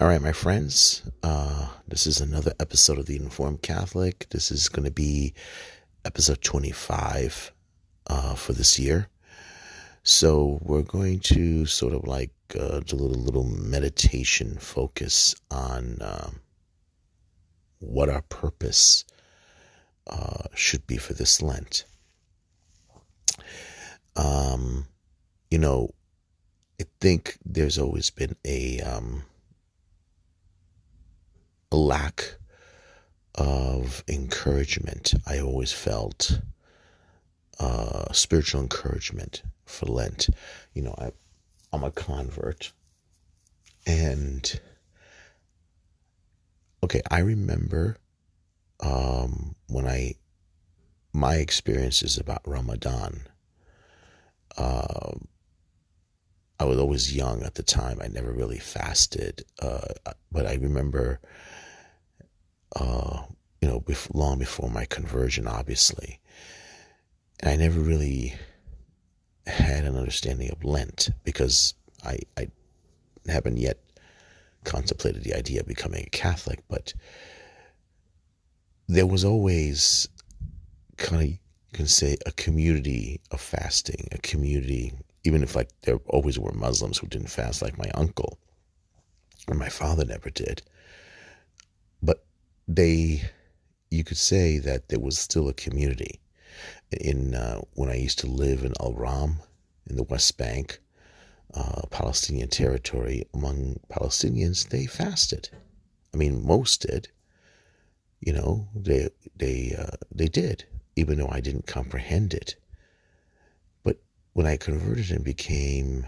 All right, my friends, uh, this is another episode of The Informed Catholic. This is going to be episode 25 uh, for this year. So, we're going to sort of like uh, do a little, little meditation focus on um, what our purpose uh, should be for this Lent. Um, you know, I think there's always been a um, lack of encouragement. I always felt uh, spiritual encouragement for Lent. You know, I, I'm a convert, and okay, I remember um, when I my experiences about Ramadan. Uh, I was always young at the time. I never really fasted, uh, but I remember, uh, you know, long before my conversion, obviously, and I never really had an understanding of Lent because I I haven't yet contemplated the idea of becoming a Catholic, but there was always kind of you can say a community of fasting, a community, even if like there always were Muslims who didn't fast, like my uncle. And my father never did, they, you could say that there was still a community. In uh, when I used to live in Al Ram in the West Bank, uh, Palestinian territory, among Palestinians, they fasted. I mean, most did. You know, they they uh, they did, even though I didn't comprehend it. But when I converted and became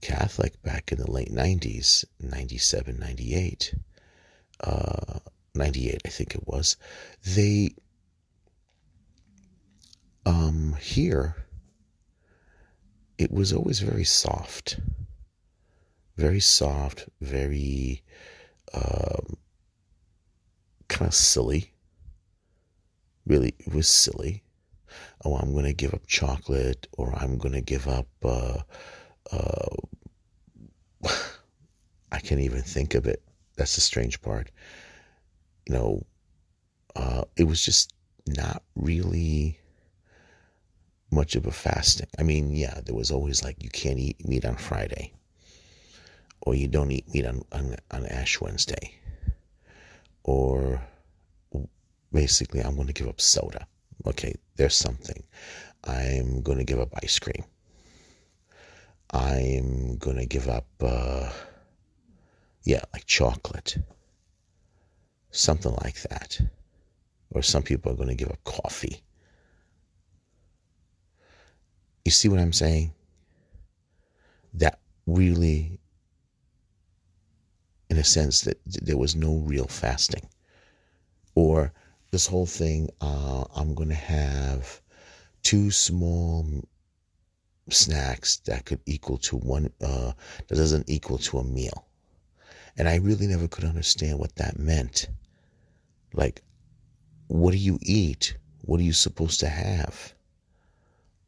Catholic back in the late 90s, 97, 98, uh, 98, I think it was, they, um, here, it was always very soft, very soft, very, um, kind of silly. Really, it was silly. Oh, I'm going to give up chocolate, or I'm going to give up. Uh, uh, I can't even think of it. That's the strange part. You know, uh, it was just not really much of a fasting. I mean, yeah, there was always like you can't eat meat on Friday, or you don't eat meat on on, on Ash Wednesday or basically I'm going to give up soda. Okay, there's something. I'm going to give up ice cream. I'm going to give up, uh, yeah, like chocolate. Something like that. Or some people are going to give up coffee. You see what I'm saying? That really in a sense that there was no real fasting. Or this whole thing, uh, I'm going to have two small snacks that could equal to one, uh, that doesn't equal to a meal. And I really never could understand what that meant. Like, what do you eat? What are you supposed to have?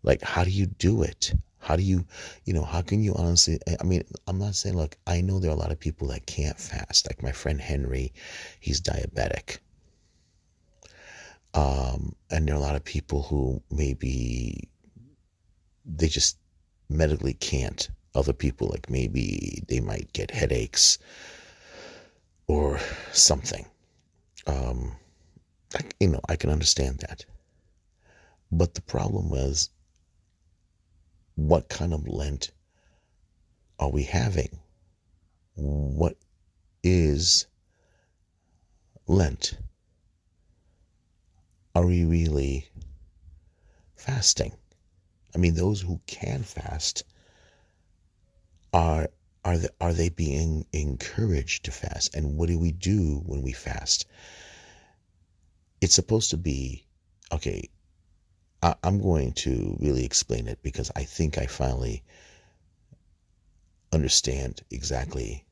Like, how do you do it? How do you, you know, how can you honestly? I mean, I'm not saying, look, I know there are a lot of people that can't fast. Like my friend Henry, he's diabetic. Um, and there are a lot of people who maybe they just medically can't. Other people, like maybe they might get headaches or something. Um, I, you know, I can understand that. But the problem was what kind of Lent are we having? What is Lent? Are we really fasting? I mean, those who can fast are are they, are they being encouraged to fast? And what do we do when we fast? It's supposed to be okay. I, am going to really explain it because I think I finally understand exactly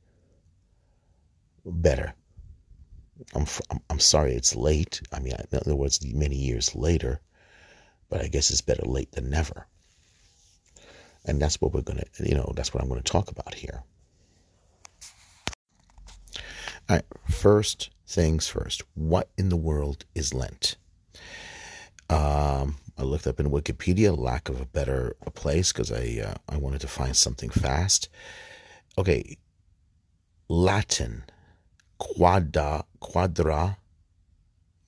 better. I'm, I'm sorry it's late. I mean, in other words, many years later, but I guess it's better late than never. And that's what we're going to, you know, that's what I'm going to talk about here. All right, first things first. What in the world is Lent? Um, I looked up in Wikipedia, lack of a better place, because I uh, I wanted to find something fast. Okay, Latin, quadra quadra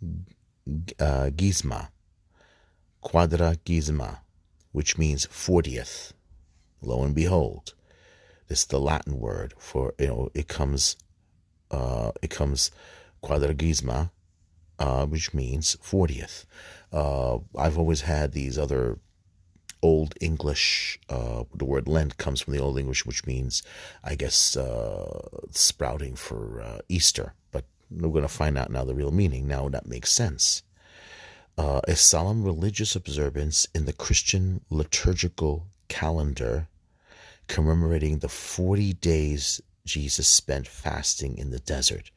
uh, gisma, quadragesima, which means fortieth. Lo and behold, this is the Latin word for you know it comes uh, it comes quadragesima, uh, which means fortieth. Uh, I've always had these other old English. Uh, the word Lent comes from the Old English, which means, I guess, uh, sprouting for uh, Easter. But we're going to find out now the real meaning. Now that makes sense. Uh, a solemn religious observance in the Christian liturgical calendar commemorating the 40 days Jesus spent fasting in the desert,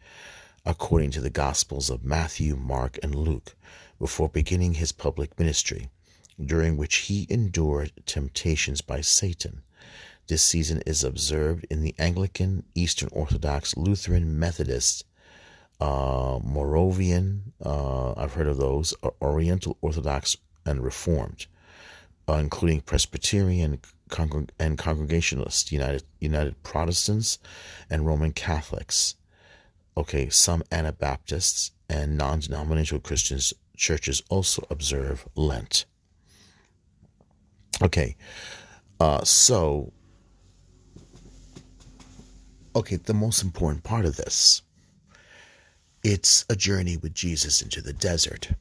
according to the Gospels of Matthew, Mark, and Luke, before beginning his public ministry, during which he endured temptations by Satan. This season is observed in the Anglican, Eastern Orthodox, Lutheran, Methodist, uh, Moravian, uh, I've heard of those, Oriental Orthodox, and Reformed, uh, including Presbyterian and Congregationalists, United, United Protestants, and Roman Catholics. Okay, some Anabaptists and non denominational Christians churches also observe Lent. Okay, uh, so, okay, the most important part of this it's a journey with Jesus into the desert.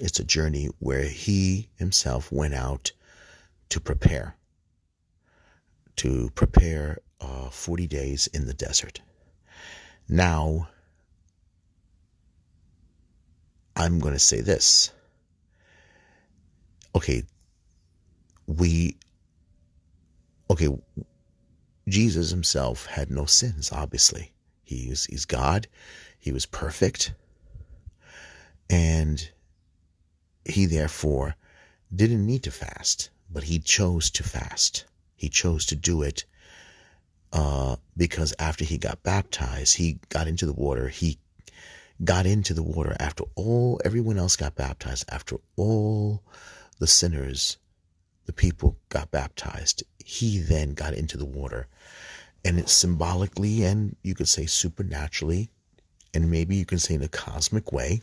It's a journey where he himself went out to prepare, to prepare uh, 40 days in the desert. Now, I'm going to say this. Okay, we, okay, Jesus himself had no sins, obviously. He's, he's God. He was perfect. And he therefore didn't need to fast, but he chose to fast. He chose to do it uh, because after he got baptized, he got into the water. He got into the water after all, everyone else got baptized, after all the sinners, the people got baptized. He then got into the water. And it symbolically and you could say supernaturally, and maybe you can say in a cosmic way,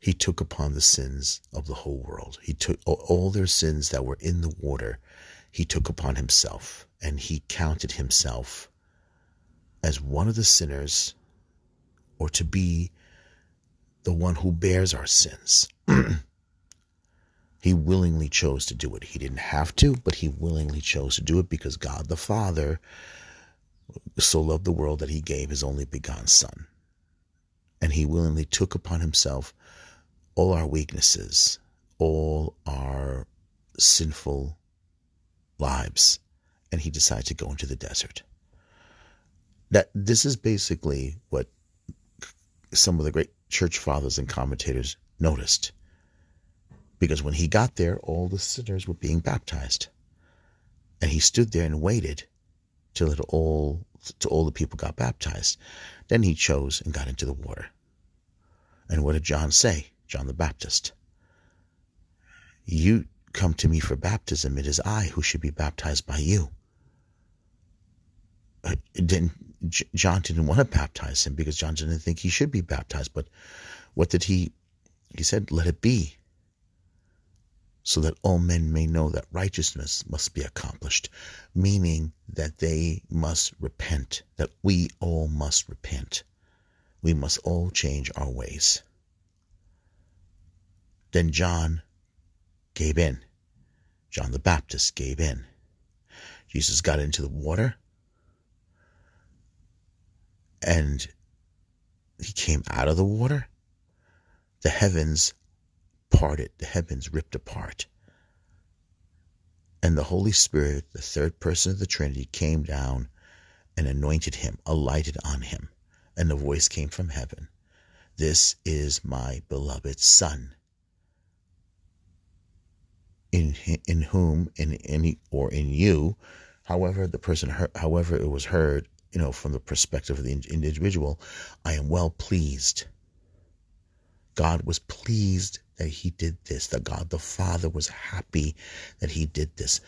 he took upon the sins of the whole world. He took all their sins that were in the water, he took upon himself, and he counted himself as one of the sinners, or to be the one who bears our sins. he willingly chose to do it. He didn't have to, but he willingly chose to do it because God the Father so loved the world that he gave his only begotten Son. And he willingly took upon himself all our weaknesses, all our sinful lives, and he decided to go into the desert. That this is basically what some of the great church fathers and commentators noticed. Because when he got there, all the sinners were being baptized. And he stood there and waited till it all till all the people got baptized. Then he chose and got into the water. And what did John say? John the Baptist. You come to me for baptism. It is I who should be baptized by you. Uh, didn't, John didn't want to baptize him because John didn't think he should be baptized. But what did he? He said, "Let it be." so that all men may know that righteousness must be accomplished, meaning that they must repent, that we all must repent. We must all change our ways. Then John gave in. John the Baptist gave in. Jesus got into the water and he came out of the water. The heavens parted, the heavens ripped apart. And the Holy Spirit, the third person of the Trinity, came down and anointed him, alighted on him. And the voice came from heaven This is my beloved Son, in, in whom, in any, or in you, however the person heard, however it was heard, you know, from the perspective of the individual, I am well pleased. God was pleased that he did this, that God the Father was happy that he did this.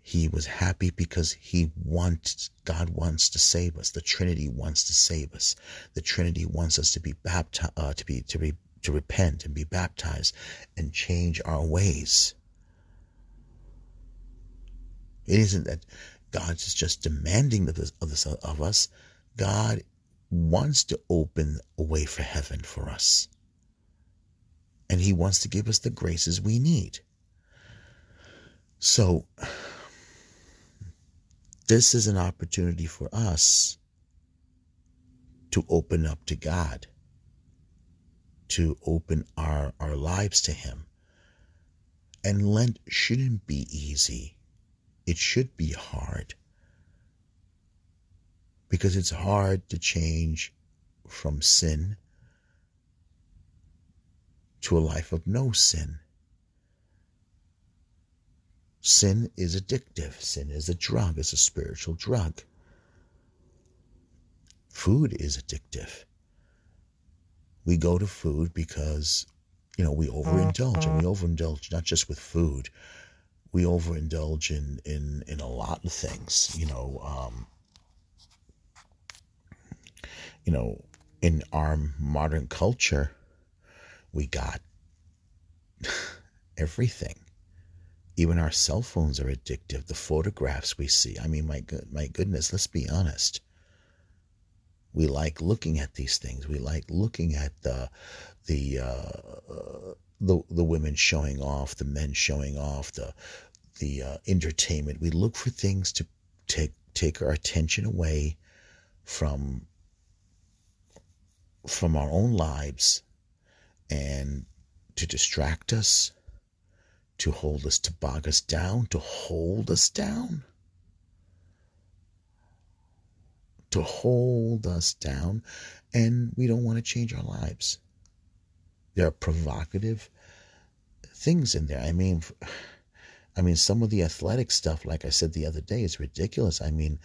He was happy because he wants, God wants to save us. The Trinity wants to save us. The Trinity wants us to be baptized, uh, to be, to be, to repent and be baptized and change our ways. It isn't that God is just demanding of this, of of us. God wants to open a way for heaven for us. And he wants to give us the graces we need. So this is an opportunity for us to open up to God, to open our, our lives to Him. And Lent shouldn't be easy. It should be hard. Because it's hard to change from sin to a life of no sin. Sin is addictive. Sin is a drug, it's a spiritual drug. Food is addictive. We go to food because, you know, we overindulge and we mm-hmm. overindulge not just with food. We overindulge in, in, in a lot of things, you know, um, you know, in our modern culture, we got everything even our cell phones are addictive. The photographs we see. I mean, my my goodness. Let's be honest. We like looking at these things. We like looking at the the uh, the the women showing off, the men showing off, the the uh, entertainment. We look for things to take take our attention away from from our own lives and to distract us to hold us, to bog us down, to hold us down. To hold us down, and we don't want to change our lives. There are provocative things in there. I mean, I mean, some of the athletic stuff, like I said the other day, is ridiculous. I mean,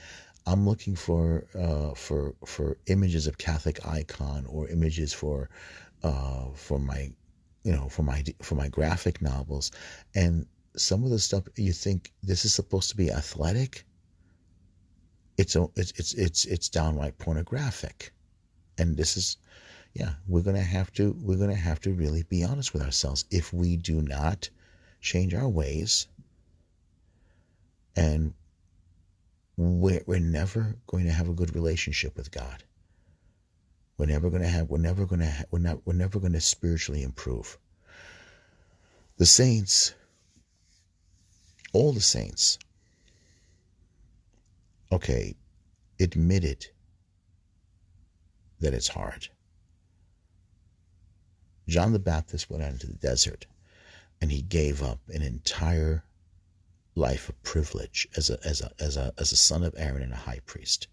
I'm looking for uh, for for images of Catholic icon or images for uh, for my you know, for my for my graphic novels, and some of the stuff you think this is supposed to be athletic. It's it's it's it's it's downright pornographic, and this is, yeah, we're gonna have to we're gonna have to really be honest with ourselves if we do not change our ways, and we're, we're never going to have a good relationship with God. We're never going to have, we're never going to, ha- we're not, we're never going to spiritually improve. The saints, all the saints, okay, admitted that it's hard. John the Baptist went out into the desert and he gave up an entire life of privilege as a, as a, as a, as a son of Aaron and a high priest.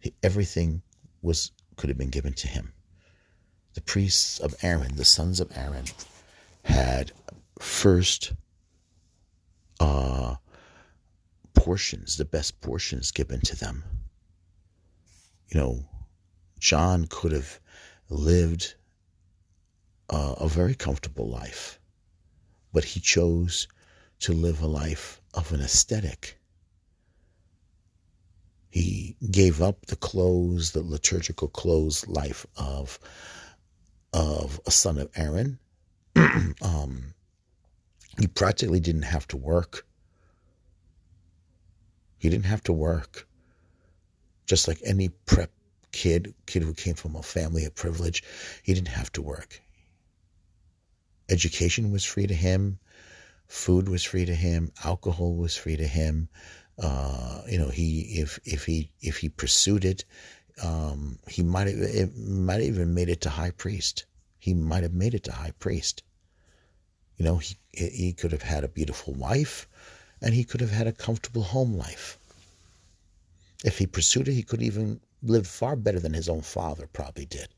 He, everything was could have been given to him. The priests of Aaron, the sons of Aaron, had first uh, portions, the best portions given to them. You know, John could have lived uh, a very comfortable life, but he chose to live a life of an ascetic he gave up the clothes, the liturgical clothes life of of a son of Aaron. um, he practically didn't have to work. He didn't have to work. Just like any prep kid, kid who came from a family of privilege, he didn't have to work. Education was free to him. Food was free to him. Alcohol was free to him. Uh, you know, he if if he if he pursued it, um, he might have might even made it to high priest. He might have made it to high priest. You know, he he could have had a beautiful wife, and he could have had a comfortable home life. If he pursued it, he could even live far better than his own father probably did.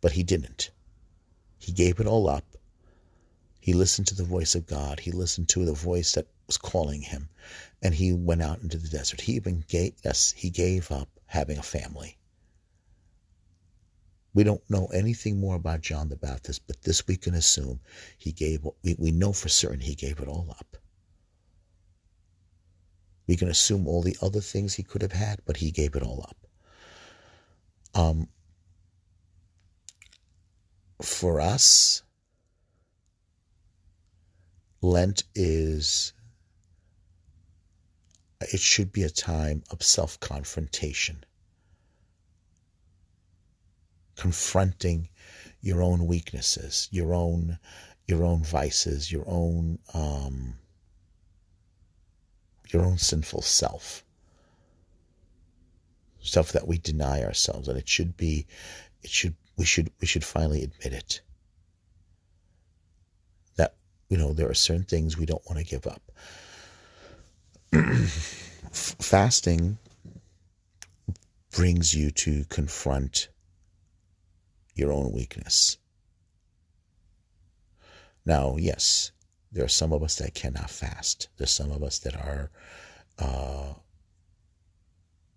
But he didn't. He gave it all up. He listened to the voice of God. He listened to the voice that was calling him, and he went out into the desert. He even gave yes, he gave up having a family. We don't know anything more about John the Baptist, but this we can assume he gave, we, we know for certain he gave it all up. We can assume all the other things he could have had, but he gave it all up. Um, for us, Lent is, it should be a time of self confrontation confronting your own weaknesses, your own your own vices, your own um, your own sinful self, stuff that we deny ourselves, and it should be, it should we should we should finally admit it. That you know there are certain things we don't want to give up. Fasting brings you to confront your own weakness. Now, yes, there are some of us that cannot fast. There's some of us that are, uh,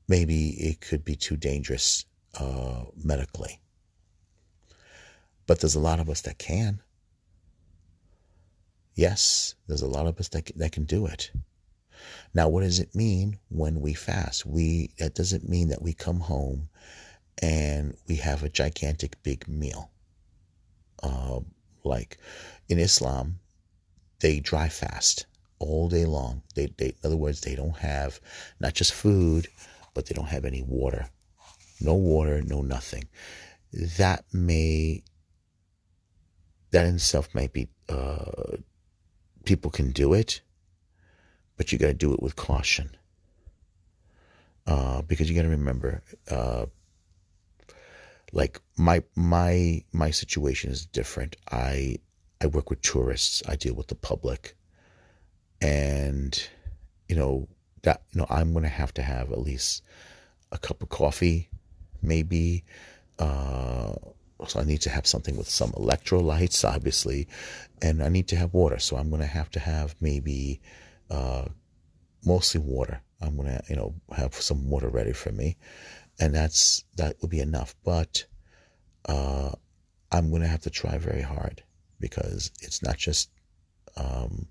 maybe it could be too dangerous uh, medically. But there's a lot of us that can. Yes, there's a lot of us that, that can do it. Now, what does it mean when we fast? We that doesn't mean that we come home and we have a gigantic big meal. Uh, like in Islam, they dry fast all day long. They, they, in other words, they don't have not just food, but they don't have any water. No water, no nothing. That may, that in itself might be, uh, people can do it, but you got to do it with caution. Uh, because you got to remember, uh, like my my my situation is different. I I work with tourists. I deal with the public, and you know that you know I'm going to have to have at least a cup of coffee, maybe. Uh, so I need to have something with some electrolytes, obviously, and I need to have water. So I'm going to have to have maybe uh, mostly water. I'm going to you know have some water ready for me, and that's that will be enough. But uh, I'm going to have to try very hard because it's not just um,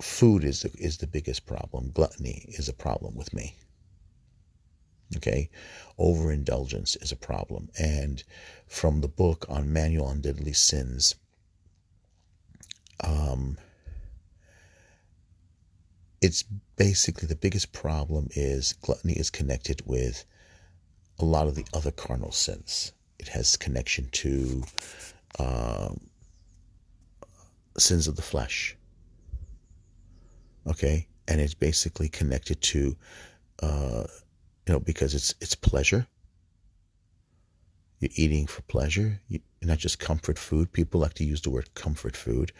food is the, is the biggest problem. Gluttony is a problem with me. Okay, overindulgence is a problem, and from the book on Manual on Deadly Sins. Um, it's basically the biggest problem is gluttony is connected with a lot of the other carnal sins. It has connection to um, sins of the flesh. Okay, and it's basically connected to, uh, you know, because it's it's pleasure. You're eating for pleasure, you, not just comfort food. People like to use the word comfort food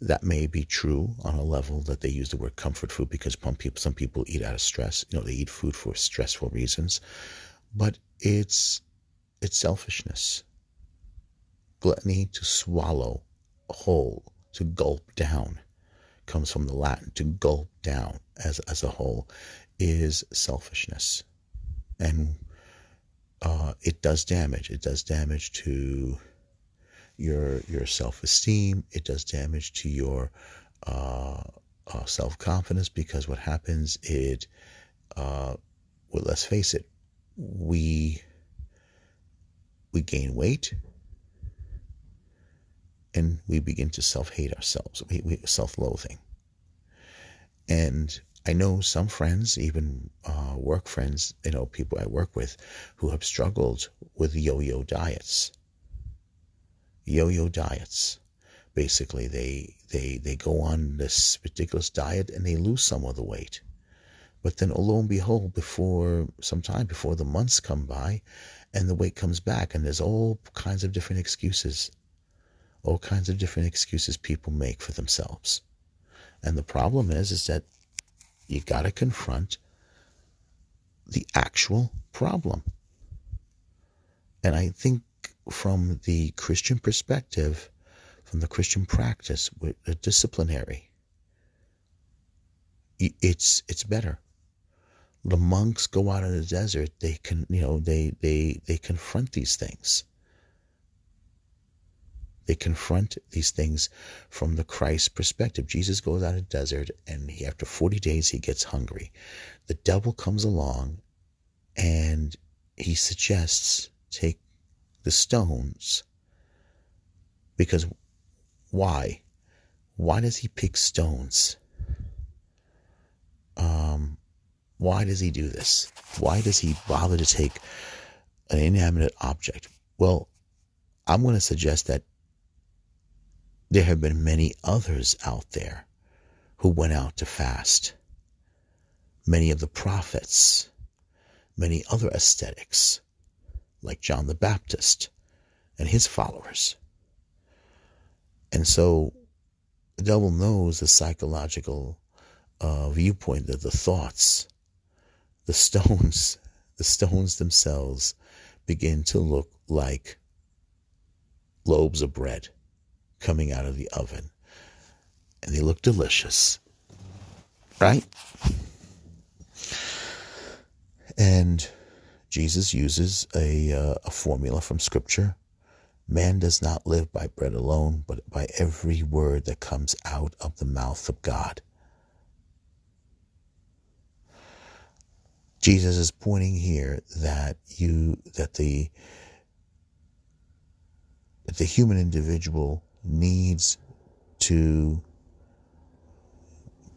that may be true on a level that they use the word comfort food because some people some people eat out of stress. You know, they eat food for stressful reasons, but it's it's selfishness. Gluttony to swallow whole, to gulp down, comes from the Latin to gulp down as as a whole, is selfishness, and uh, it does damage. It does damage to your your self esteem. It does damage to your uh, uh, self confidence because what happens it uh, well let's face it, we we gain weight and we begin to self-hate ourselves we, we self-loathing and i know some friends even uh, work friends you know people i work with who have struggled with yo-yo diets. Yo-yo diets. Basically they they they go on this ridiculous diet and they lose some of the weight. But then, lo and behold, before some time, before the months come by, and the weight comes back, and there's all kinds of different excuses, all kinds of different excuses people make for themselves. And the problem is, is that you got to confront the actual problem. And I think from the Christian perspective, from the Christian practice with a disciplinary. It's it's better. The monks go out in the desert. They can you know they they they confront these things. They confront these things from the Christ perspective. Jesus goes out in the desert, and he, after 40 days, he gets hungry. The devil comes along and he suggests take the stones. Because why? Why does he pick stones? Um, why does he do this? Why does he bother to take an inanimate object? Well, I'm going to suggest that there have been many others out there who went out to fast. Many of the prophets, many other ascetics, like John the Baptist and his followers. And so the devil knows the psychological uh, viewpoint of the thoughts, the stones, the stones themselves begin to look like loaves of bread coming out of the oven. And they look delicious. Right? And Jesus uses a, uh, a formula from Scripture. Man does not live by bread alone, but by every word that comes out of the mouth of God. Jesus is pointing here that you that the that the human individual needs to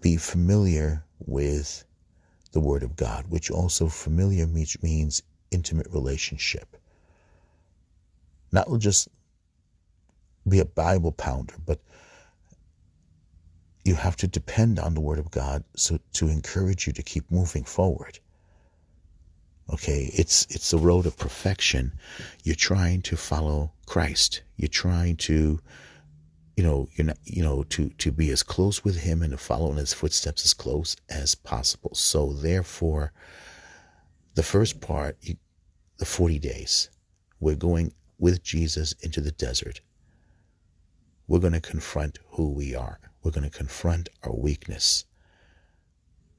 be familiar with the Word of God, which also familiar means intimate relationship. Not just be a Bible pounder, but you have to depend on the Word of God so to encourage you to keep moving forward. Okay, it's it's the road of perfection. You're trying to follow Christ. You're trying to you know, you're not, you know, to, to be as close with him and to follow in his footsteps as close as possible. So therefore, the first part, the 40 days, we're going with Jesus into the desert. We're going to confront who we are. We're going to confront our weakness.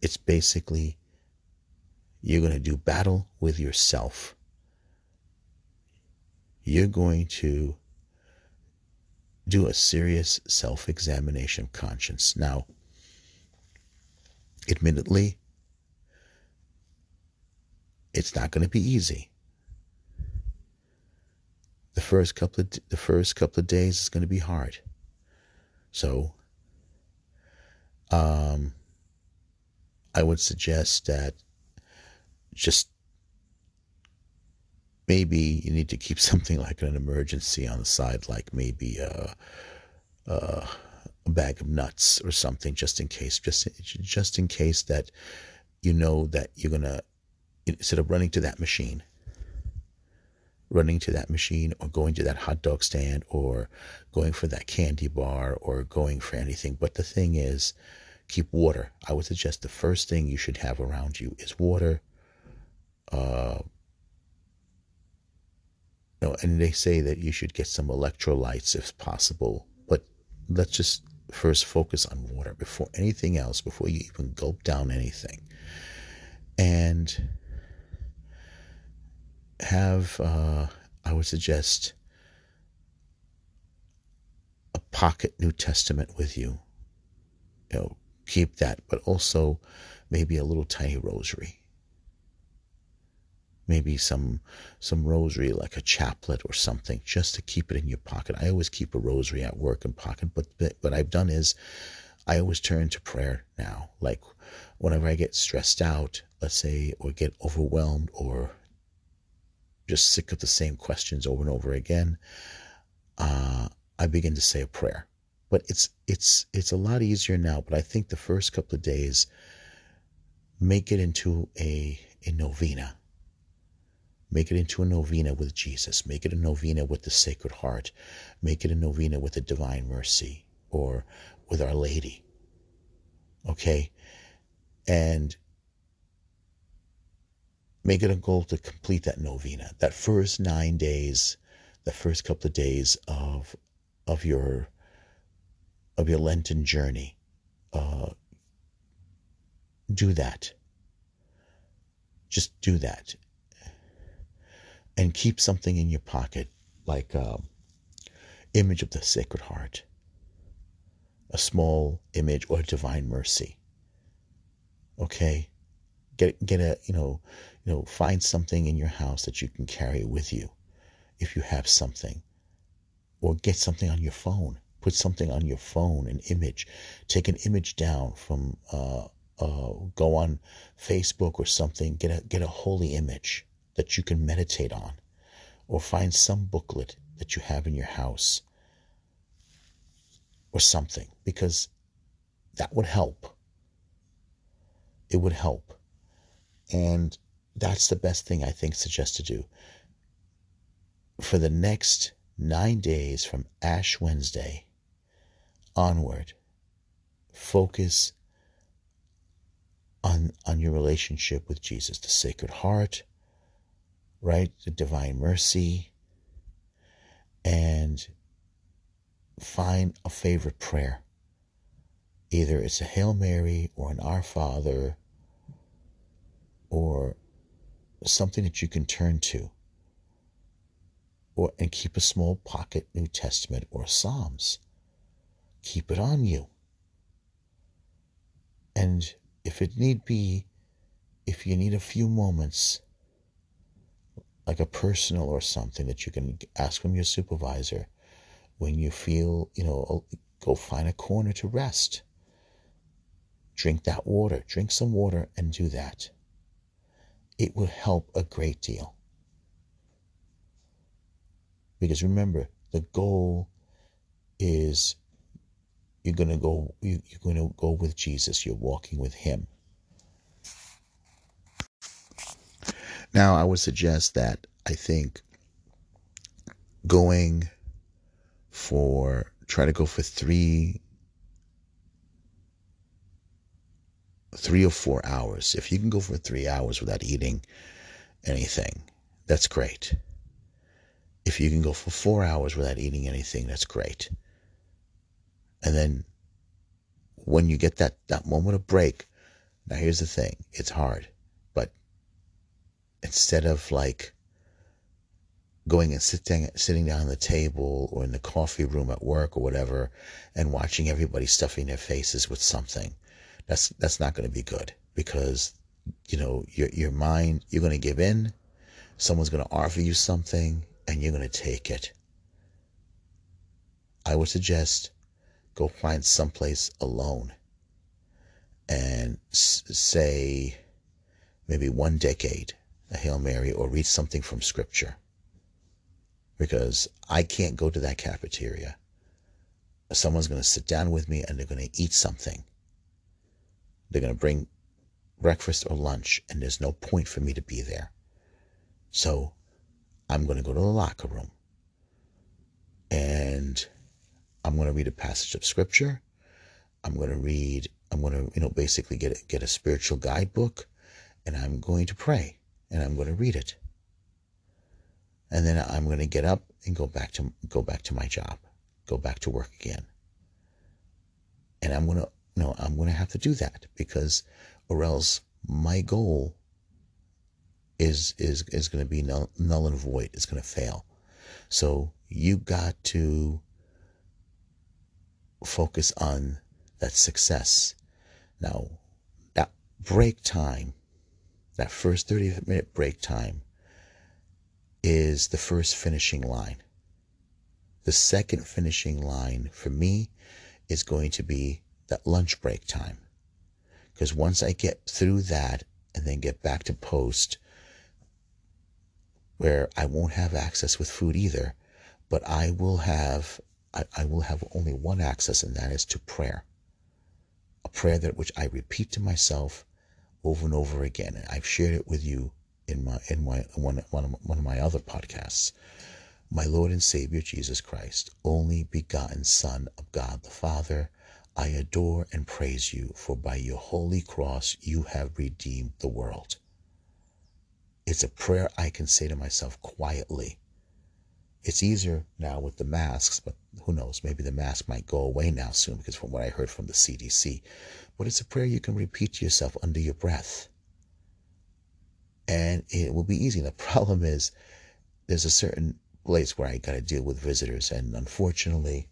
It's basically you're going to do battle with yourself. You're going to do a serious self examination of conscience. Now, admittedly, it's not going to be easy. The first couple of the first couple of days is going to be hard. So, um, I would suggest that just maybe you need to keep something like an emergency on the side, like maybe a, a, a bag of nuts or something, just in case, just just in case that you know that you're gonna instead of running to that machine, running to that machine or going to that hot dog stand or going for that candy bar or going for anything. But the thing is, keep water. I would suggest the first thing you should have around you is water. Uh, know, and they say that you should get some electrolytes if possible. But let's just first focus on water before anything else, before you even gulp down anything. And have, uh, I would suggest, a pocket New Testament with you. You know, keep that, but also maybe a little tiny rosary maybe some some rosary like a chaplet or something just to keep it in your pocket. I always keep a rosary at work in pocket but what i've done is i always turn to prayer now. Like whenever i get stressed out let's say or get overwhelmed or just sick of the same questions over and over again uh, i begin to say a prayer. But it's it's it's a lot easier now but i think the first couple of days make it into a a novena Make it into a novena with Jesus. Make it a novena with the Sacred Heart. Make it a novena with the Divine Mercy or with Our Lady. Okay? And make it a goal to complete that novena. That first nine days, the first couple of days of of your of your Lenten journey, uh, do that. Just do that. And keep something in your pocket, like um, image of the Sacred Heart, a small image or divine mercy. Okay? Get get a you know, you know, find something in your house that you can carry with you if you have something. Or get something on your phone. Put something on your phone, an image. Take an image down from uh, uh, go on Facebook or something. Get a get a holy image that you can meditate on, or find some booklet that you have in your house or something because that would help. It would help. And that's the best thing I think suggest to do. For the next nine days from Ash Wednesday onward, focus on on your relationship with Jesus, the Sacred Heart, right? The divine mercy, and find a favorite prayer. Either it's a Hail Mary or an Our Father or something that you can turn to. Or and keep a small pocket New Testament or Psalms. Keep it on you. And if it need be, if you need a few moments, like a personal or something that you can ask from your supervisor, when you feel, you know, oh, go find a corner to rest. Drink that water, drink some water and do that. It will help a great deal. Because remember, the goal is you're going to go you're going to go with Jesus, you're walking with him. Now, I would suggest that I think going for try to go for three three or four hours. If you can go for three hours without eating anything, that's great. If you can go for four hours without eating anything, that's great. And then when you get that, that moment of break, now here's the thing it's hard, instead of like going and sitting sitting down at the table or in the coffee room at work or whatever and watching everybody stuffing their faces with something that's that's not going to be good because you know your your mind you're going to give in someone's going to offer you something and you're going to take it. I would suggest go find someplace alone and s- say maybe one decade a hail mary or read something from scripture because I can't go to that cafeteria. Someone's going to sit down with me and they're going to eat something. They're going to bring breakfast or lunch, and there's no point for me to be there. So I'm going to go to the locker room and I'm going to read a passage of scripture. I'm going to read, I'm going to, you know, basically get a, get a spiritual guidebook and I'm going to pray and I'm going to read it and then I'm going to get up and go back to go back to my job, go back to work again. And I'm going to no, I'm going to have to do that because or else my goal is is is going to be null, null and void. It's going to fail. So you got to focus on that success. Now, that break time, that first 30 minute break time is the first finishing line. The second finishing line for me is going to be that lunch break time. Because once I get through that and then get back to post, where I won't have access with food either, but I will have I, I will have only one access, and that is to prayer. A prayer that which I repeat to myself over and over again. And I've shared it with you in my in my one one of, one of my other podcasts. My Lord and Savior Jesus Christ, only begotten Son of God the Father, I adore and praise you, for by your holy cross you have redeemed the world. It's a prayer I can say to myself quietly It's easier now with the masks, but who knows? Maybe the mask might go away now soon because from what I heard from the CDC. But it's a prayer you can repeat to yourself under your breath. And it will be easy. The problem is there's a certain place where I got to deal with visitors. And unfortunately,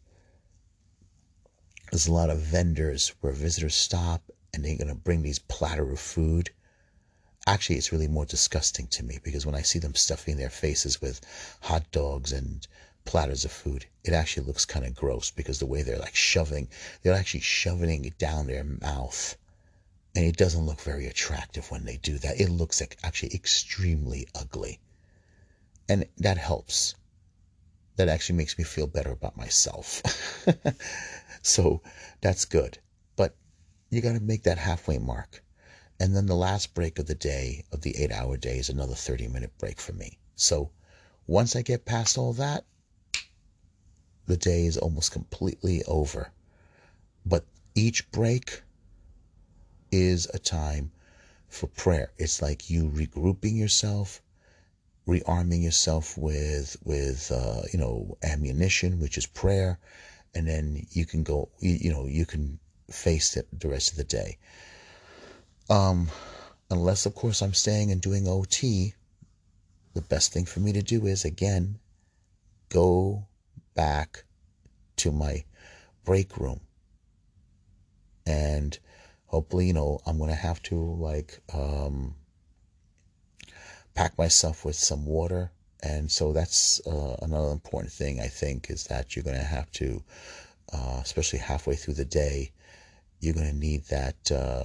there's a lot of vendors where visitors stop and they're going to bring these platter of food actually it's really more disgusting to me because when I see them stuffing their faces with hot dogs and platters of food, it actually looks kind of gross because the way they're like shoving, they're actually shoving it down their mouth. And it doesn't look very attractive when they do that. It looks like actually extremely ugly. And that helps. That actually makes me feel better about myself. so that's good. But you got to make that halfway mark. And then the last break of the day, of the eight hour day, is another 30 minute break for me. So once I get past all that, the day is almost completely over. But each break is a time for prayer. It's like you regrouping yourself, rearming yourself with with uh, you know ammunition, which is prayer, and then you can go. You, you know you can face it the rest of the day. Um, unless, of course, I'm staying and doing OT, the best thing for me to do is, again, go back to my break room. And hopefully, you know, I'm going to have to, like, um, pack myself with some water. And so that's uh, another important thing, I think, is that you're going to have to, uh, especially halfway through the day, you're going to need that. Uh,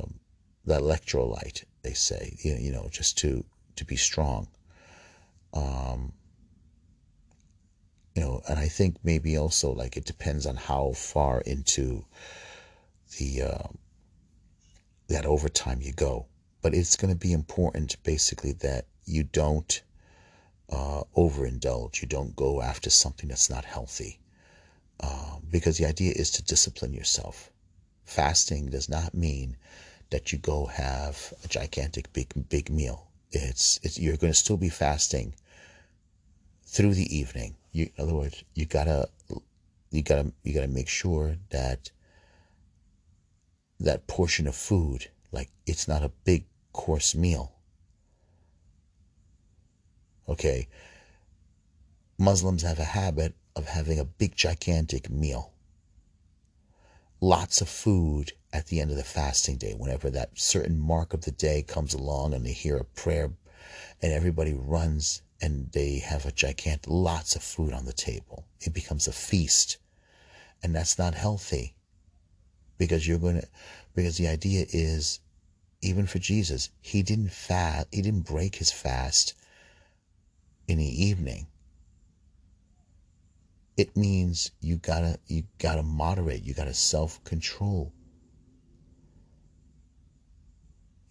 the electrolyte, they say, you you know just to, to be strong. Um, you know, and I think maybe also like it depends on how far into the uh, that overtime you go. But it's going to be important, basically, that you don't uh, overindulge. You don't go after something that's not healthy, uh, because the idea is to discipline yourself. Fasting does not mean that you go have a gigantic big big meal. It's, it's you're going to still be fasting through the evening. You, in other words, you gotta you gotta you gotta make sure that that portion of food, like it's not a big course meal. Okay. Muslims have a habit of having a big gigantic meal. Lots of food at the end of the fasting day, whenever that certain mark of the day comes along and they hear a prayer and everybody runs and they have a gigantic, lots of food on the table. It becomes a feast. And that's not healthy because you're going to, because the idea is, even for Jesus, he didn't fast, he didn't break his fast in the evening. It means you gotta, you gotta moderate, you gotta self control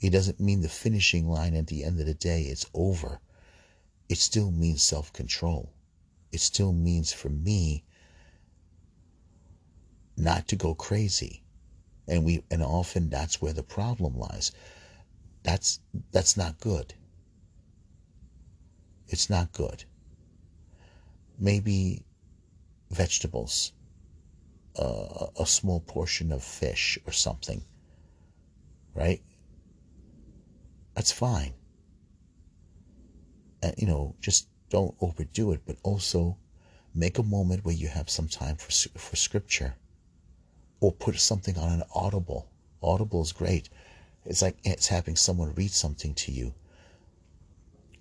It doesn't mean the finishing line at the end of the day, it's over. It still means self control. It still means for me not to go crazy. And we and often that's where the problem lies. That's that's not good. It's not good. Maybe vegetables, uh, a small portion of fish or something, right? that's fine. You know, just don't overdo it, but also make a moment where you have some time for, for scripture or put something on an audible. Audible is great. It's like it's having someone read something to you.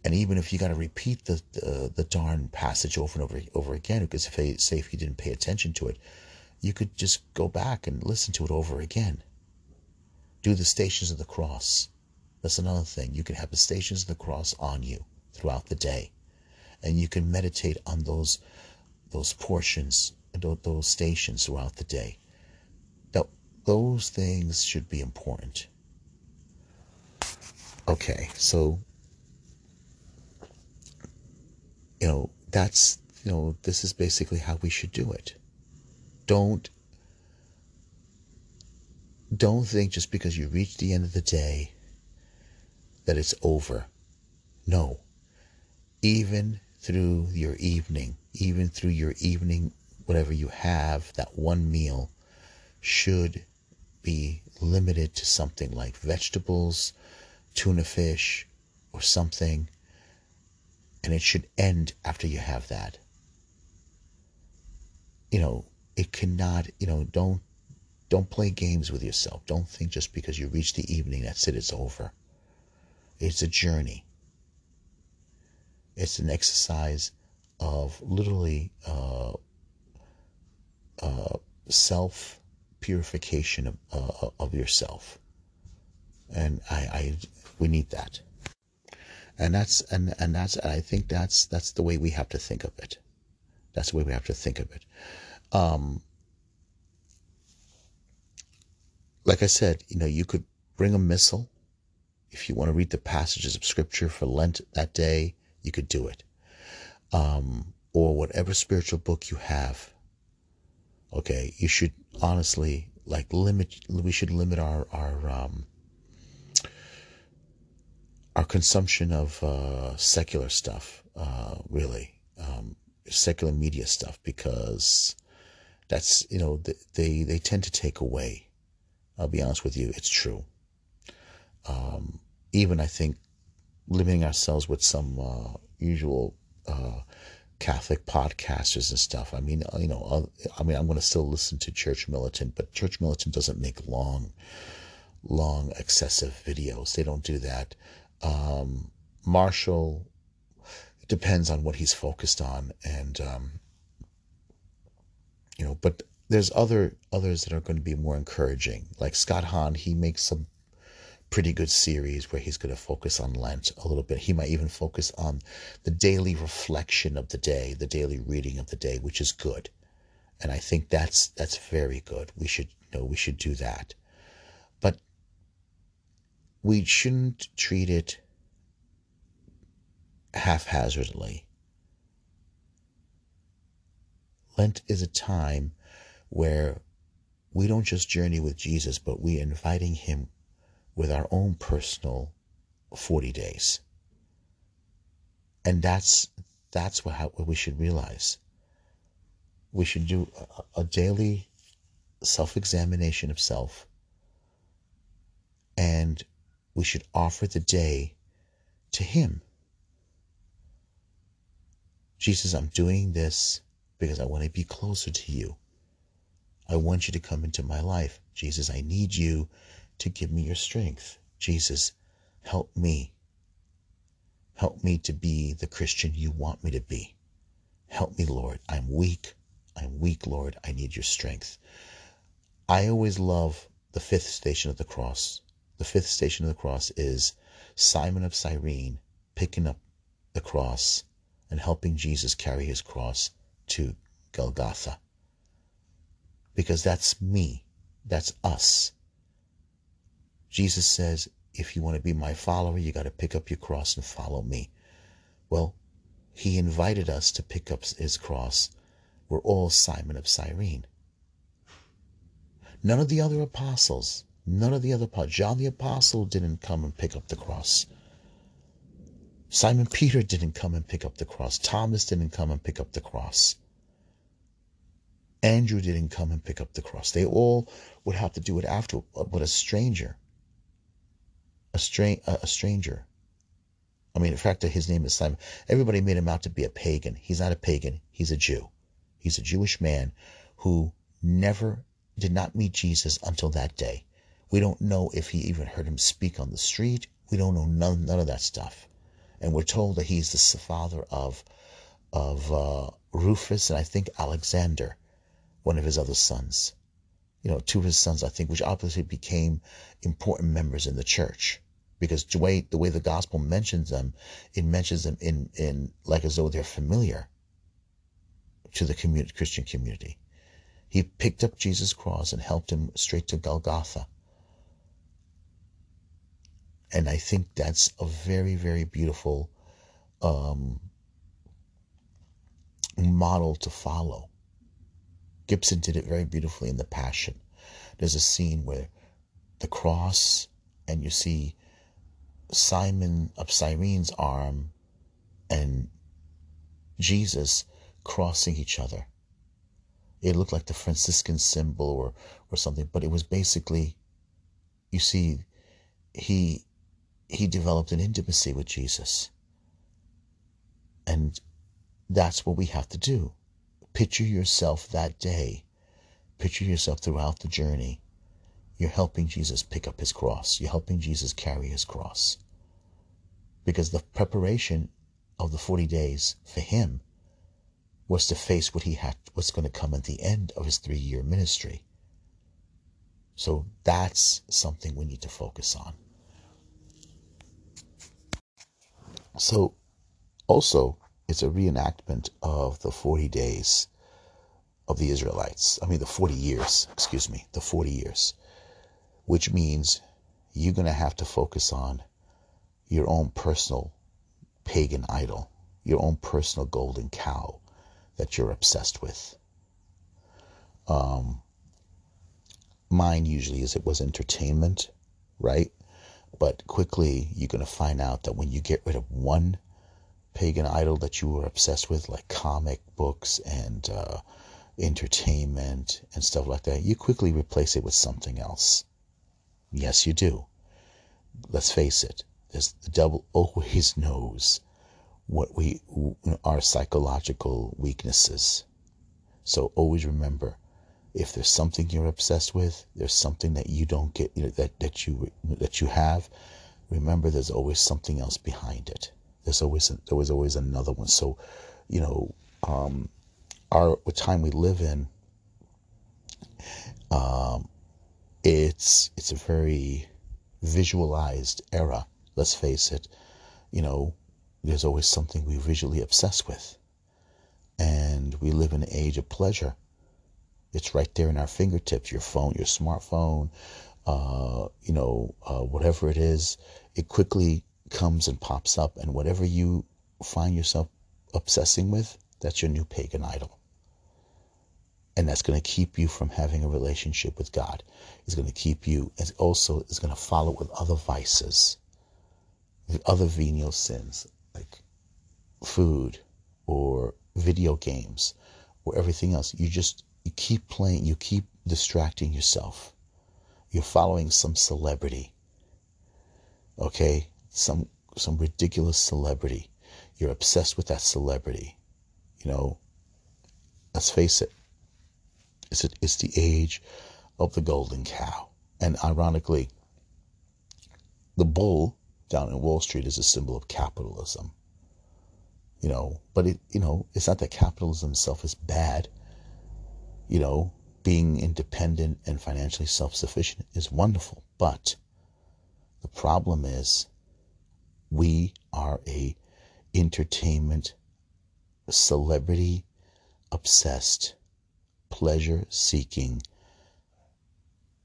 And even if you got to repeat the, the, the darn passage over and over over again, because if they say if you didn't pay attention to it, you could just go back and listen to it over again. Do the stations of the cross. That's another thing. You can have the stations of the cross on you throughout the day. And you can meditate on those those portions, those stations throughout the day. Now, those things should be important. Okay, so you know, that's you know, this is basically how we should do it. Don't don't think just because you reach the end of the day that it's over. No. Even through your evening, even through your evening, whatever you have, that one meal should be limited to something like vegetables, tuna fish, or something, and it should end after you have that. You know, it cannot, you know, don't don't play games with yourself. Don't think just because you reach the evening that's it, it's over. It's a journey. It's an exercise of literally uh, uh, self purification of, uh, of yourself, and I, I we need that, and that's and and that's I think that's that's the way we have to think of it. That's the way we have to think of it. Um, like I said, you know, you could bring a missal if you want to read the passages of scripture for Lent that day you could do it. Um, or whatever spiritual book you have. Okay, you should honestly like limit. We should limit our our um, our consumption of uh, secular stuff. Uh, really, um, secular media stuff because that's you know they they tend to take away. I'll be honest with you, it's true. Um, even I think limiting ourselves with some uh, usual uh, Catholic podcasters and stuff. I mean, you know, I mean, I'm going to still listen to Church Militant, but Church Militant doesn't make long, long, excessive videos. They don't do that. Um, Marshall depends on what he's focused on, and um, you know, but there's other others that are going to be more encouraging. Like Scott Hahn, he makes some pretty good series where he's going to focus on Lent a little bit. He might even focus on the daily reflection of the day, the daily reading of the day, which is good. And I think that's that's very good. We should you know we should do that. But we shouldn't treat it haphazardly. Lent is a time where we don't just journey with Jesus, but we're inviting him with our own personal 40 days. And that's that's what, what we should realize. We should do a, a daily self-examination of self and we should offer the day to him. Jesus, I'm doing this because I want to be closer to you. I want you to come into my life. Jesus, I need you to give me your strength. Jesus, help me. Help me to be the Christian you want me to be. Help me, Lord. I'm weak. I'm weak, Lord. I need your strength. I always love the fifth station of the cross. The fifth station of the cross is Simon of Cyrene picking up the cross and helping Jesus carry his cross to Golgotha. Because that's me. That's us. Jesus says, if you want to be my follower, you got to pick up your cross and follow me. Well, he invited us to pick up his cross. We're all Simon of Cyrene. None of the other apostles, none of the other apostles, John the apostle didn't come and pick up the cross. Simon Peter didn't come and pick up the cross. Thomas didn't come and pick up the cross. Andrew didn't come and pick up the cross. They all would have to do it after, uh, but a stranger a, stra- a stranger. I mean, in fact, his name is Simon. Everybody made him out to be a pagan. He's not a pagan. He's a Jew. He's a Jewish man who never did not meet Jesus until that day. We don't know if he even heard him speak on the street. We don't know none, none of that stuff. And we're told that he's the father of of uh, Rufus and I think Alexander, one of his other sons you know, two of his sons, I think, which obviously became important members in the church. Because the way the way the gospel mentions them, it mentions them in, in like as though they're familiar to the community, Christian community. He picked up Jesus' cross and helped him straight to Golgotha. And I think that's a very, very beautiful um, model to follow. Gibson did it very beautifully in The Passion. There's a scene where the cross, and you see Simon of Cyrene's arm, and Jesus crossing each other. It looked like the Franciscan symbol or, or something, but it was basically, you see, he he developed an intimacy with Jesus. And that's what we have to do. Picture yourself that day. Picture yourself throughout the journey. You're helping Jesus pick up his cross. You're helping Jesus carry his cross. Because the preparation of the 40 days for him was to face what he had was going to come at the end of his three year ministry. So that's something we need to focus on. So also it's a reenactment of the 40 days of the Israelites. I mean the 40 years, excuse me, the 40 years. Which means you're going to have to focus on your own personal pagan idol, your own personal golden cow that you're obsessed with. Um, mine usually is it was entertainment, right? But quickly you're going to find out that when you get rid of one pagan idol that you were obsessed with, like comic books and uh, entertainment and stuff like that, you quickly replace it with something else. Yes, you do. Let's face it. There's, the devil always knows what we our psychological weaknesses. So always remember, if there's something you're obsessed with, there's something that you don't get you know, that that you that you have. Remember, there's always something else behind it. There's always there was always another one. So, you know, um, our time we live in, um, it's it's a very visualized era. Let's face it. You know, there's always something we visually obsess with. And we live in an age of pleasure. It's right there in our fingertips, your phone, your smartphone, uh, you know, uh, whatever it is, it quickly comes and pops up. And whatever you find yourself obsessing with, that's your new pagan idol. And that's going to keep you from having a relationship with God. It's going to keep you, and also is going to follow with other vices, the other venial sins, like food or video games or everything else. You just you keep playing, you keep distracting yourself. You're following some celebrity. Okay? Some some ridiculous celebrity. You're obsessed with that celebrity. You know, let's face it. It's, it's the age of the golden cow. And ironically, the bull down in Wall Street is a symbol of capitalism. You know, but it, you know, it's not that capitalism itself is bad. You know, being independent and financially self-sufficient is wonderful, but the problem is we are a entertainment celebrity obsessed pleasure seeking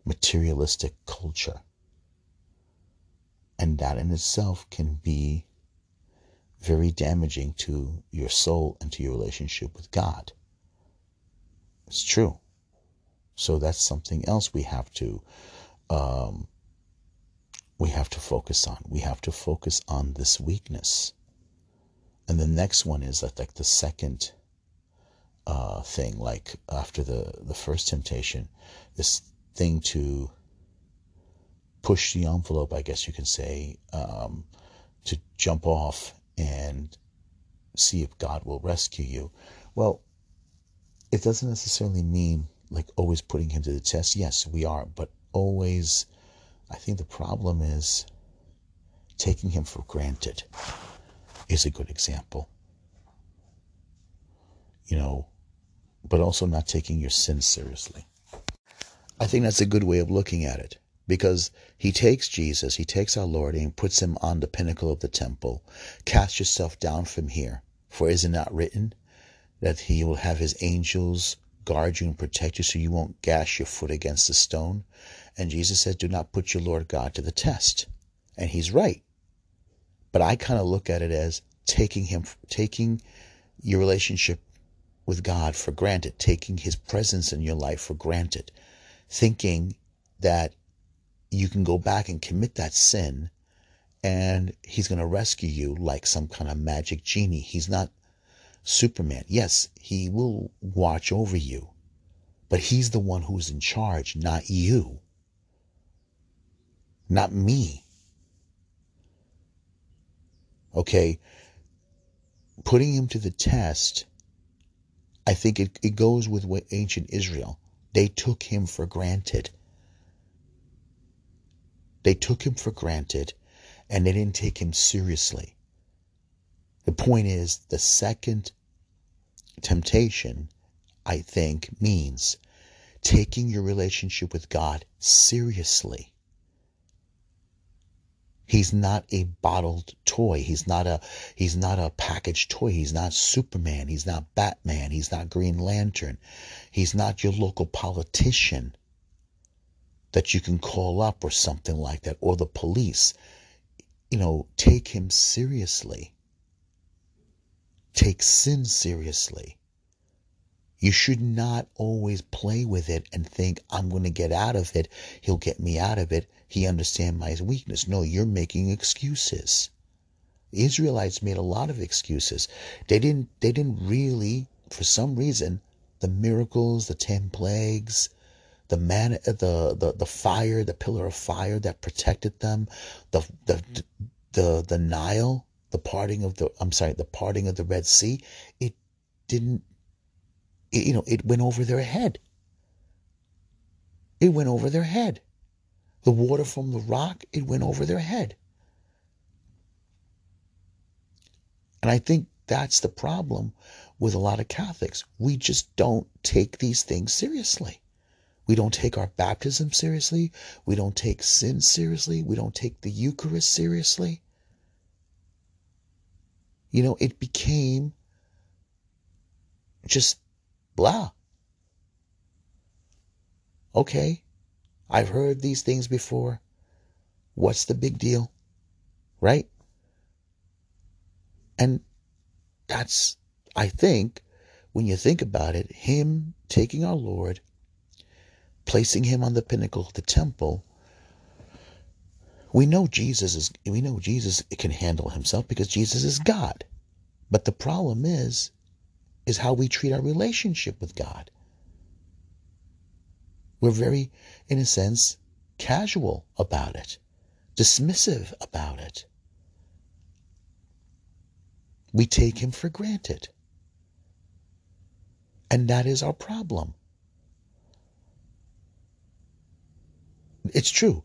materialistic culture and that in itself can be very damaging to your soul and to your relationship with God. It's true. So that's something else we have to um, we have to focus on. We have to focus on this weakness. And the next one is that like the second uh, thing, like after the the first temptation, this thing to push the envelope, I guess you can say, um, to jump off and see if God will rescue you. Well, it doesn't necessarily mean like always putting him to the test. Yes, we are, but always, I think the problem is taking him for granted is a good example. You know, but also not taking your sin seriously. I think that's a good way of looking at it because he takes Jesus, he takes our Lord, and puts him on the pinnacle of the temple. Cast yourself down from here, for is it not written that he will have his angels guard you and protect you so you won't gash your foot against a stone? And Jesus said, Do not put your Lord God to the test. And he's right. But I kind of look at it as taking him, taking your relationship with God for granted, taking his presence in your life for granted, thinking that you can go back and commit that sin and he's going to rescue you like some kind of magic genie. He's not Superman. Yes, he will watch over you, but he's the one who's in charge, not you, not me. Okay, putting him to the test, I think it, it goes with what ancient Israel. They took him for granted. They took him for granted and they didn't take him seriously. The point is, the second temptation, I think, means taking your relationship with God seriously. He's not a bottled toy. He's not a he's not a packaged toy. He's not Superman. He's not Batman. He's not Green Lantern. He's not your local politician that you can call up or something like that or the police. You know, take him seriously. Take sin seriously. You should not always play with it and think, I'm going to get out of it. He'll get me out of it. He understands my weakness. No, you're making excuses. The Israelites made a lot of excuses. They didn't they didn't really, for some reason, the miracles, the ten plagues, the man the, the the fire, the pillar of fire that protected them, the the the the Nile, the parting of the I'm sorry, the parting of the Red Sea, it didn't it, you know, it went over their head. It went over their head. The water from the rock, it went over their head. And I think that's the problem with a lot of Catholics. We just don't take these things seriously. We don't take our baptism seriously. We don't take sin seriously. We don't take the Eucharist seriously. You know, it became just blah. Okay, I've heard these things before. What's the big deal? Right? And that's, I think, when you think about it, Him taking our Lord, placing Him on the pinnacle of the temple. We know Jesus is we know Jesus can handle himself because Jesus is God. But the problem is is how we treat our relationship with God. We're very, in a sense, casual about it, dismissive about it. We take Him for granted. And that is our problem. It's true.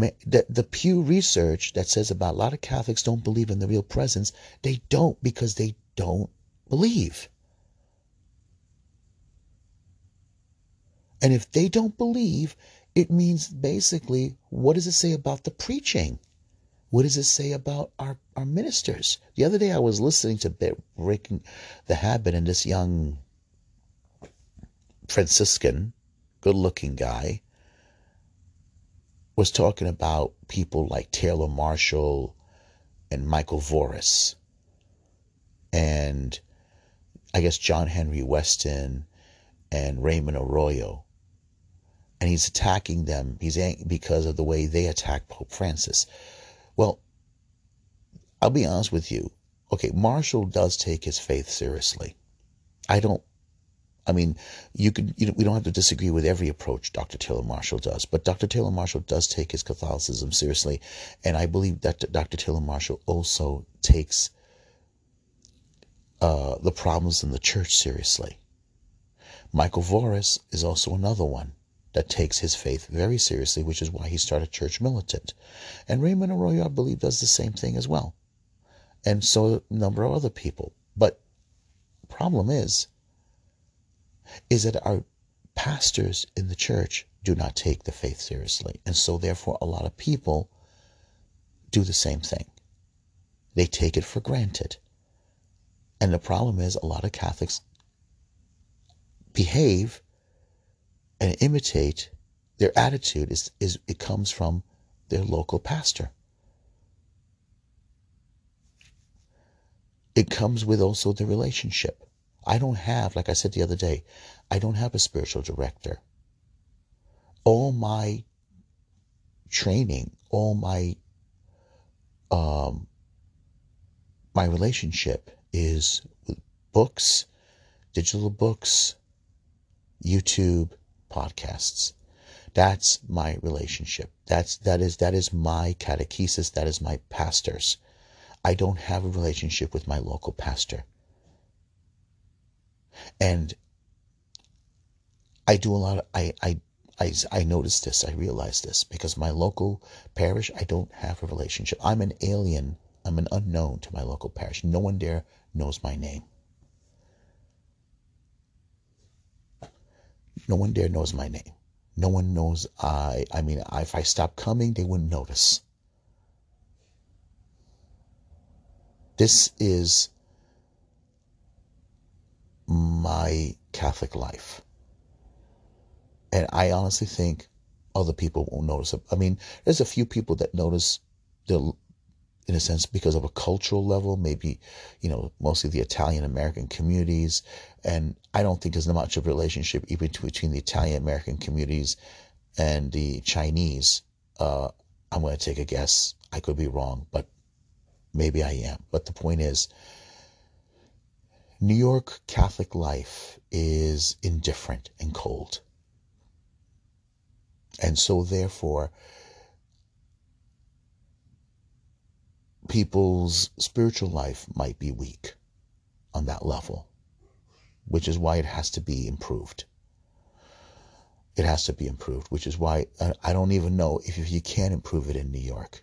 The, the Pew research that says about a lot of Catholics don't believe in the real presence, they don't because they don't believe. And if they don't believe, it means basically, what does it say about the preaching? What does it say about our, our ministers? The other day I was listening to Breaking the Habit, and this young Franciscan, good looking guy, was talking about people like Taylor Marshall and Michael Voris, and I guess John Henry Westen and Raymond Arroyo and he's attacking them. He's because of the way they attack Pope Francis. Well, I'll be honest with you. Okay, Marshall does take his faith seriously. I don't. I mean, you could. You know, we don't have to disagree with every approach Dr. Taylor Marshall does, but Dr. Taylor Marshall does take his Catholicism seriously, and I believe that Dr. Taylor Marshall also takes uh, the problems in the church seriously. Michael Voris is also another one that takes his faith very seriously, which is why he started Church Militant. And Raymond Arroyo, I believe, does the same thing as well. And so a number of other people. But problem is, is that our pastors in the church do not take the faith seriously. And so therefore a lot of people do the same thing. They take it for granted. And the problem is a lot of Catholics behave and imitate their attitude is, is it comes from their local pastor. It comes with also the relationship. I don't have, like I said the other day, I don't have a spiritual director. All my training, all my um, my relationship is with books, digital books, YouTube, podcasts. That's my relationship. That's that is that is my catechesis. That is my pastors. I don't have a relationship with my local pastor. And I do a lot of I I I, I noticed this, I realized this because my local parish, I don't have a relationship. I'm an alien, I'm an unknown to my local parish. No one there knows my name. No one there knows my name. No one knows I, I mean, if I stop coming, they wouldn't notice. This is my Catholic life. And I honestly think other people won't notice it. I mean, there's a few people that notice the in a sense because of a cultural level, maybe, you know, mostly the Italian American communities. And I don't think there's much of a relationship even between the Italian American communities and the Chinese. Uh, I'm going to take a guess. I could be wrong, but maybe I am. But the point is, New York Catholic life is indifferent and cold. And so, therefore, people's spiritual life might be weak on that level, which is why it has to be improved. It has to be improved, which is why uh, I don't even know if you can improve it in New York.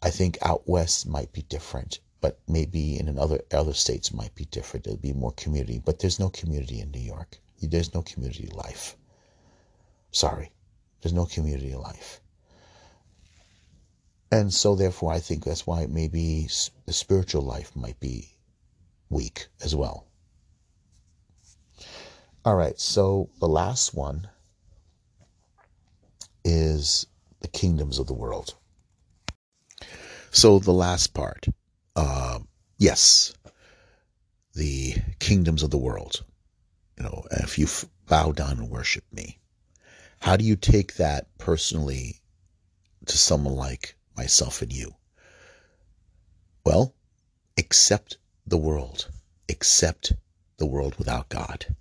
I think out west might be different, but maybe in other other states might be different. There'll be more community, but there's no community in New York. There's no community life. Sorry. There's no community life. And so, therefore, I think that's why maybe the spiritual life might be weak as well. All right, so the last one is the kingdoms of the world. So, the last part, uh, yes, the kingdoms of the world. You know, if you bow down and worship me, how do you take that personally to someone like myself and you? Well, accept the world. Accept the world without God.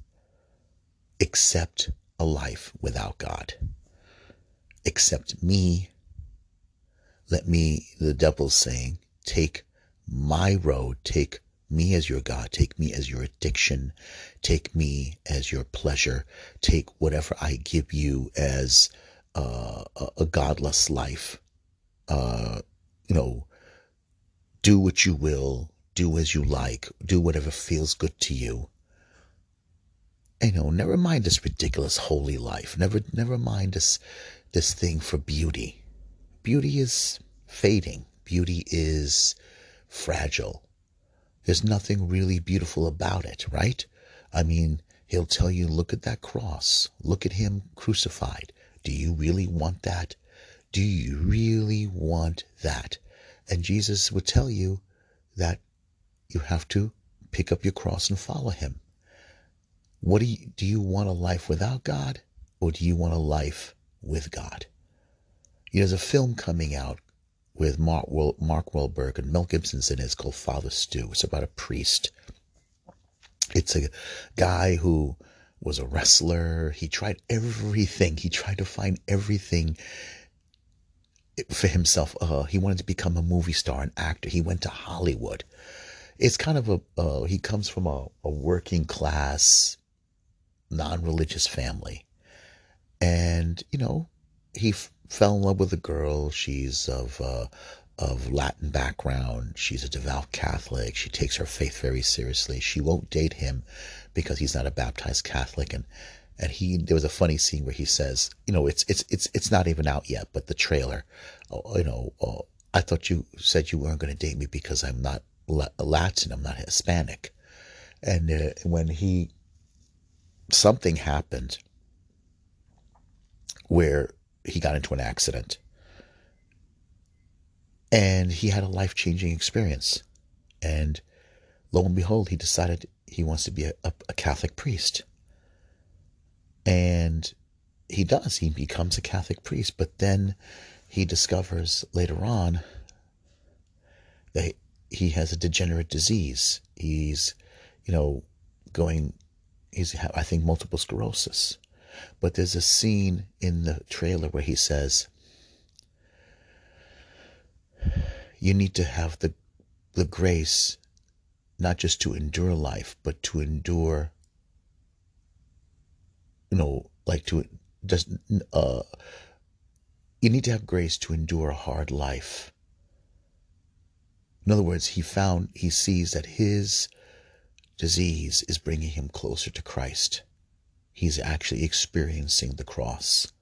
Accept a life without God. Accept me. Let me, the devil's saying, take my road, take me as your God. Take me as your addiction. Take me as your pleasure. Take whatever I give you as uh, a, a, godless life. Uh, you know, do what you will, do as you like, do whatever feels good to you. you know, never mind this ridiculous holy life. Never, never mind this, this thing for beauty. Beauty is fading. Beauty is fragile. There's nothing really beautiful about it, right? I mean, he'll tell you, look at that cross. Look at him crucified. Do you really want that? Do you really want that? And Jesus would tell you that you have to pick up your cross and follow him. What do you, do you want a life without God or do you want a life with God? You know, There's a film coming out with Mark, Mark Wahlberg and Mel Gibson's in it. It's called Father Stu. It's about a priest. It's a guy who was a wrestler. He tried everything. He tried to find everything for himself. Uh, he wanted to become a movie star, an actor. He went to Hollywood. It's kind of a, uh, he comes from a, a working class, non religious family. And, you know, he fell in love with a girl. She's of uh, of Latin background. She's a devout Catholic. She takes her faith very seriously. She won't date him because he's not a baptized Catholic. And and he there was a funny scene where he says, you know, it's it's it's it's not even out yet, but the trailer, oh, you know, oh, I thought you said you weren't going to date me because I'm not Latin, I'm not Hispanic. And uh, when he something happened where he got into an accident. And he had a life changing experience. And lo and behold, he decided he wants to be a, a, a Catholic priest. And he does. He becomes a Catholic priest. But then he discovers later on that he has a degenerate disease. He's you know, going, he's, I think, multiple sclerosis. But there's a scene in the trailer where he says, you need to have the, the grace not just to endure life, but to endure, you know, like to just, uh, you need to have grace to endure a hard life. In other words, he found, he sees that his disease is bringing him closer to Christ. He's actually experiencing the cross.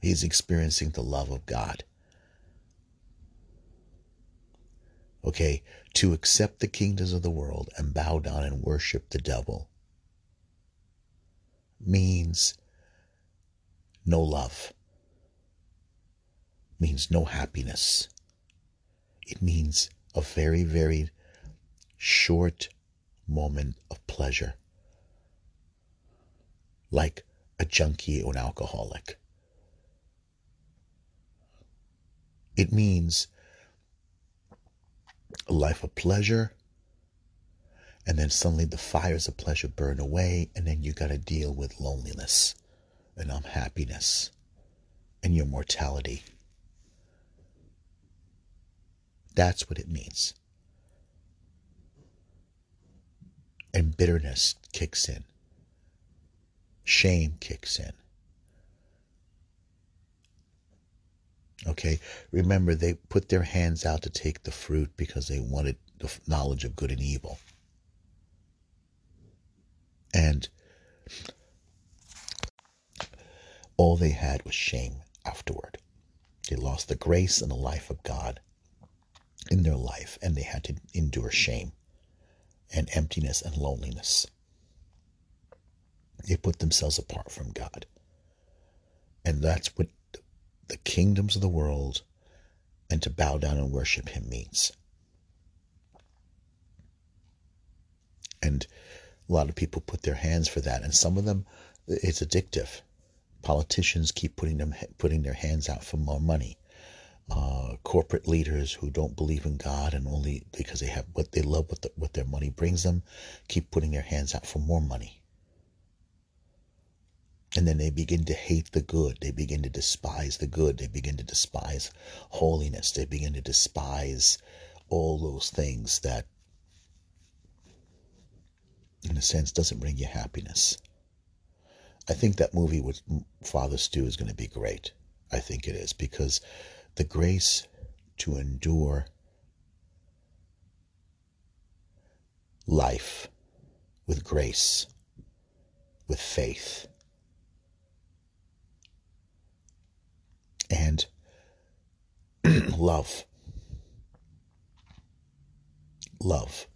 He's experiencing the love of God. Okay, to accept the kingdoms of the world and bow down and worship the devil means no love, means no happiness. It means a very, very short moment of pleasure, like a junkie or an alcoholic. It means a life of pleasure, and then suddenly the fires of pleasure burn away, and then you got to deal with loneliness and unhappiness and your mortality. That's what it means. And bitterness kicks in, shame kicks in. Okay, remember they put their hands out to take the fruit because they wanted the knowledge of good and evil. And all they had was shame afterward. They lost the grace and the life of God in their life, and they had to endure shame and emptiness and loneliness. They put themselves apart from God. And that's what the kingdoms of the world and to bow down and worship him means. And a lot of people put their hands for that, and some of them, it's addictive. Politicians keep putting them putting their hands out for more money. Uh, corporate leaders who don't believe in God and only because they have what they love, what the, what their money brings them, keep putting their hands out for more money. And then they begin to hate the good. They begin to despise the good. They begin to despise holiness. They begin to despise all those things that, in a sense, doesn't bring you happiness. I think that movie with Father Stu is going to be great. I think it is because the grace to endure life with grace, with faith and love. Love,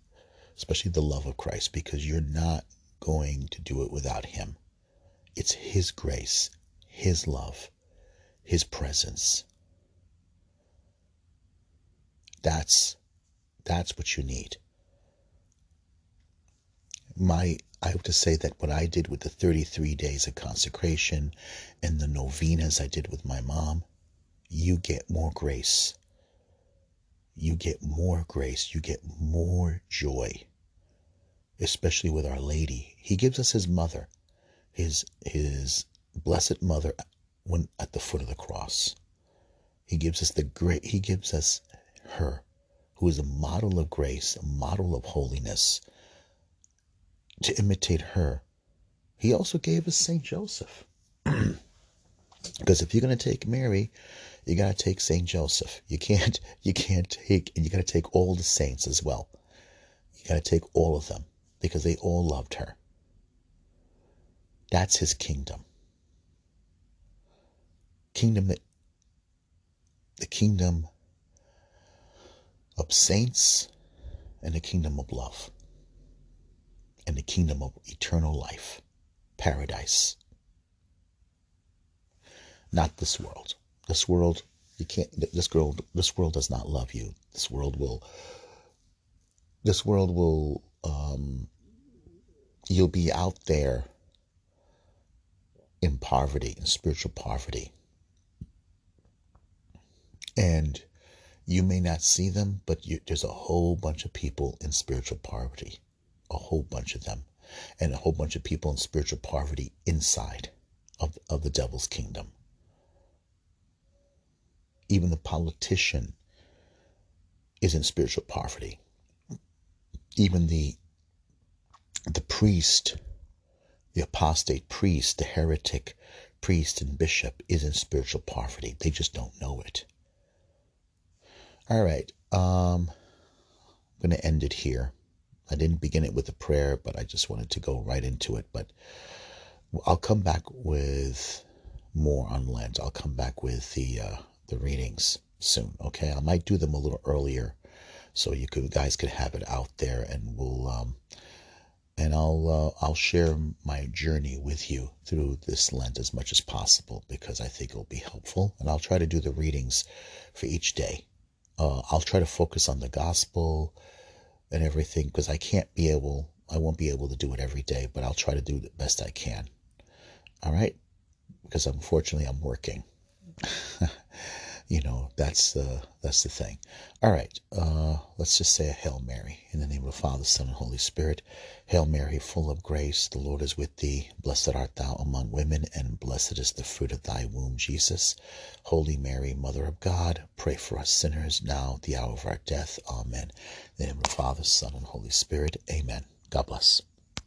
especially the love of Christ, because you're not going to do it without Him. It's His grace, His love, His presence. That's that's what you need. My I have to say that what I did with the 33 days of consecration and the novenas I did with my mom, you get more grace. You get more grace. You get more joy, especially with Our Lady. He gives us His mother, His His blessed mother, when at the foot of the cross. He gives us the great. He gives us her, who is a model of grace, a model of holiness to imitate her. He also gave us Saint Joseph. because if you're going to take Mary, you got to take Saint Joseph. You can't you can't take and you got to take all the saints as well. You got to take all of them because they all loved her. That's his kingdom. Kingdom that the kingdom of saints and the kingdom of love and the kingdom of eternal life, paradise. Not this world. This world, you can't. This world, this world does not love you. This world will. This world will. Um, you'll be out there in poverty, in spiritual poverty, and You may not see them, but you, there's a whole bunch of people in spiritual poverty, a whole bunch of them, and a whole bunch of people in spiritual poverty inside of, of the devil's kingdom. Even the politician is in spiritual poverty. Even the the priest, the apostate priest, the heretic priest and bishop is in spiritual poverty. They just don't know it. All right. Um, I'm going to end it here. I didn't begin it with a prayer, but I just wanted to go right into it. But I'll come back with more on Lent. I'll come back with the uh, the readings soon. Okay, I might do them a little earlier, so you could guys could have it out there, and we'll um, and I'll uh, I'll share my journey with you through this Lent as much as possible because I think it'll be helpful, and I'll try to do the readings for each day. Uh, I'll try to focus on the gospel and everything because I can't be able, I won't be able to do it every day, but I'll try to do the best I can. All right, because unfortunately I'm working. you know that's the that's the thing. All right uh, let's just say a hail mary. In the name of the father son and holy spirit hail mary full of grace the lord is with thee. Blessed art thou among women and blessed is the fruit of thy womb jesus. Holy mary mother of god pray for us sinners now the hour of our death. Amen. In the name of the father son and holy spirit amen. God bless